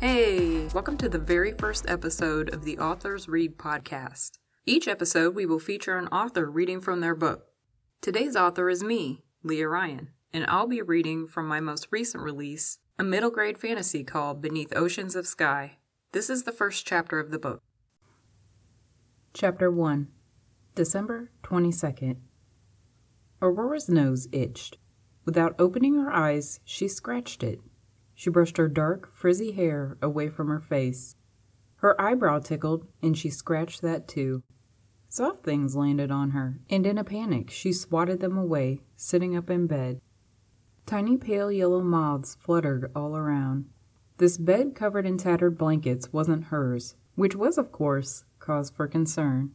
Hey, welcome to the very first episode of the Authors Read podcast. Each episode, we will feature an author reading from their book. Today's author is me, Leah Ryan, and I'll be reading from my most recent release, a middle grade fantasy called Beneath Oceans of Sky. This is the first chapter of the book. Chapter 1 December 22nd. Aurora's nose itched. Without opening her eyes, she scratched it. She brushed her dark, frizzy hair away from her face. Her eyebrow tickled, and she scratched that too. Soft things landed on her, and in a panic she swatted them away, sitting up in bed. Tiny pale yellow moths fluttered all around. This bed covered in tattered blankets wasn't hers, which was, of course, cause for concern.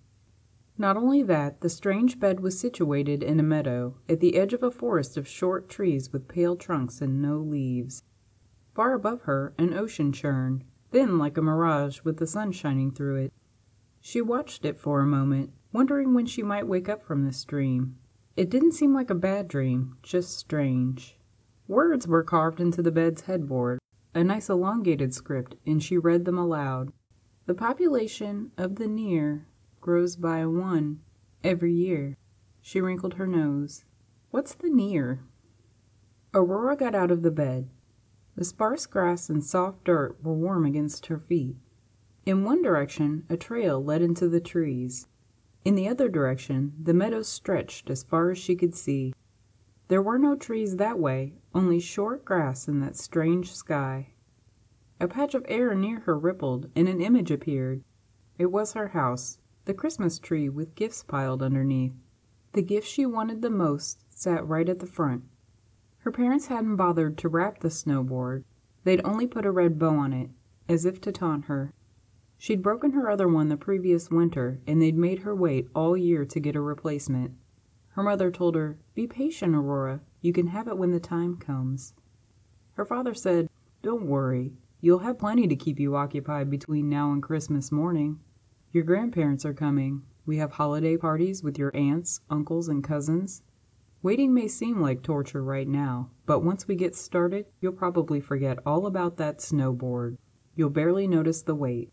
Not only that, the strange bed was situated in a meadow, at the edge of a forest of short trees with pale trunks and no leaves. Far above her, an ocean churned, thin like a mirage with the sun shining through it. She watched it for a moment, wondering when she might wake up from this dream. It didn't seem like a bad dream, just strange. Words were carved into the bed's headboard, a nice elongated script, and she read them aloud. The population of the near grows by one every year. She wrinkled her nose. What's the near? Aurora got out of the bed. The sparse grass and soft dirt were warm against her feet. In one direction, a trail led into the trees. In the other direction, the meadows stretched as far as she could see. There were no trees that way, only short grass in that strange sky. A patch of air near her rippled, and an image appeared. It was her house, the Christmas tree with gifts piled underneath. The gift she wanted the most sat right at the front. Her parents hadn't bothered to wrap the snowboard. They'd only put a red bow on it, as if to taunt her. She'd broken her other one the previous winter, and they'd made her wait all year to get a replacement. Her mother told her, Be patient, Aurora. You can have it when the time comes. Her father said, Don't worry. You'll have plenty to keep you occupied between now and Christmas morning. Your grandparents are coming. We have holiday parties with your aunts, uncles, and cousins. Waiting may seem like torture right now, but once we get started, you'll probably forget all about that snowboard. You'll barely notice the wait.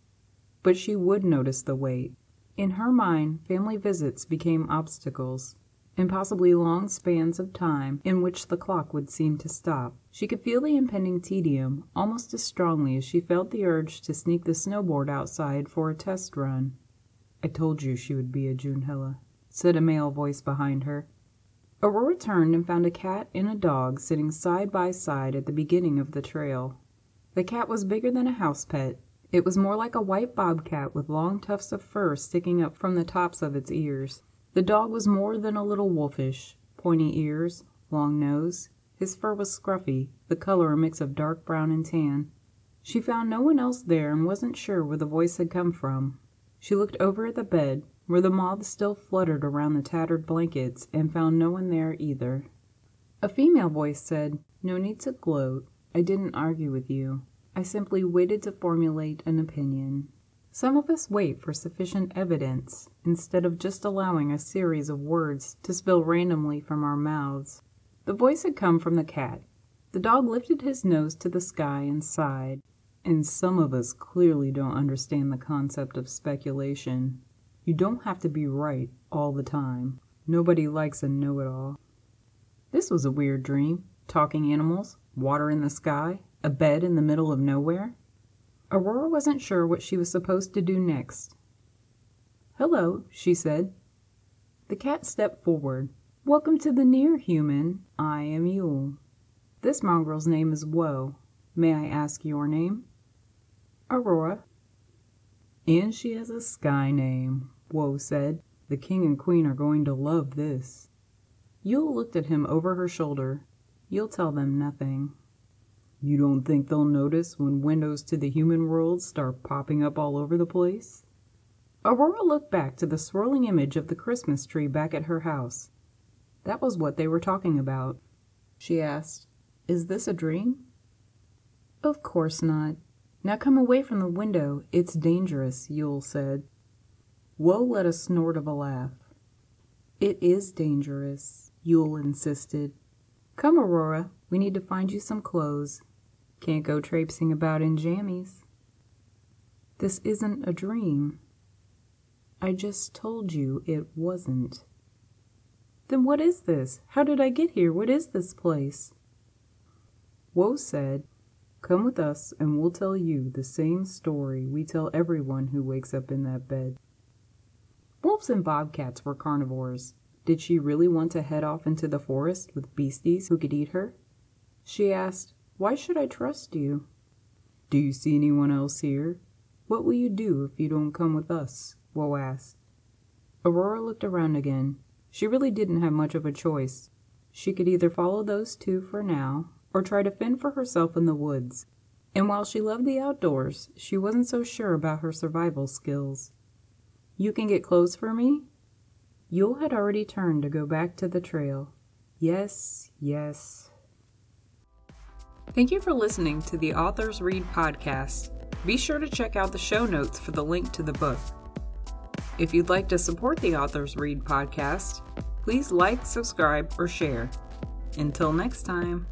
But she would notice the wait. In her mind, family visits became obstacles, impossibly long spans of time in which the clock would seem to stop. She could feel the impending tedium almost as strongly as she felt the urge to sneak the snowboard outside for a test run. I told you she would be a Junehilla, said a male voice behind her. Aurora turned and found a cat and a dog sitting side by side at the beginning of the trail. The cat was bigger than a house pet. It was more like a white bobcat with long tufts of fur sticking up from the tops of its ears. The dog was more than a little wolfish, pointy ears, long nose. His fur was scruffy, the color a mix of dark brown and tan. She found no one else there and wasn't sure where the voice had come from. She looked over at the bed, where the moths still fluttered around the tattered blankets, and found no one there either. A female voice said, No need to gloat. I didn't argue with you. I simply waited to formulate an opinion. Some of us wait for sufficient evidence instead of just allowing a series of words to spill randomly from our mouths. The voice had come from the cat. The dog lifted his nose to the sky and sighed. And some of us clearly don't understand the concept of speculation. You don't have to be right all the time. Nobody likes a know it all. This was a weird dream. Talking animals, water in the sky, a bed in the middle of nowhere. Aurora wasn't sure what she was supposed to do next. Hello, she said. The cat stepped forward. Welcome to the near human. I am Yule. This mongrel's name is Woe. May I ask your name? Aurora. And she has a sky name. Woe said. The king and queen are going to love this. Yule looked at him over her shoulder. You'll tell them nothing. You don't think they'll notice when windows to the human world start popping up all over the place? Aurora looked back to the swirling image of the Christmas tree back at her house. That was what they were talking about. She asked, Is this a dream? Of course not. Now come away from the window. It's dangerous, Yule said. Woe let a snort of a laugh. It is dangerous, Yule insisted. Come, Aurora, we need to find you some clothes. Can't go traipsing about in jammies. This isn't a dream. I just told you it wasn't. Then what is this? How did I get here? What is this place? Woe said, Come with us and we'll tell you the same story we tell everyone who wakes up in that bed. Wolves and bobcats were carnivores. Did she really want to head off into the forest with beasties who could eat her? She asked, Why should I trust you? Do you see anyone else here? What will you do if you don't come with us? Woe asked. Aurora looked around again. She really didn't have much of a choice. She could either follow those two for now, or try to fend for herself in the woods. And while she loved the outdoors, she wasn't so sure about her survival skills. You can get clothes for me? Yule had already turned to go back to the trail. Yes, yes. Thank you for listening to the Authors Read podcast. Be sure to check out the show notes for the link to the book. If you'd like to support the Authors Read podcast, please like, subscribe, or share. Until next time.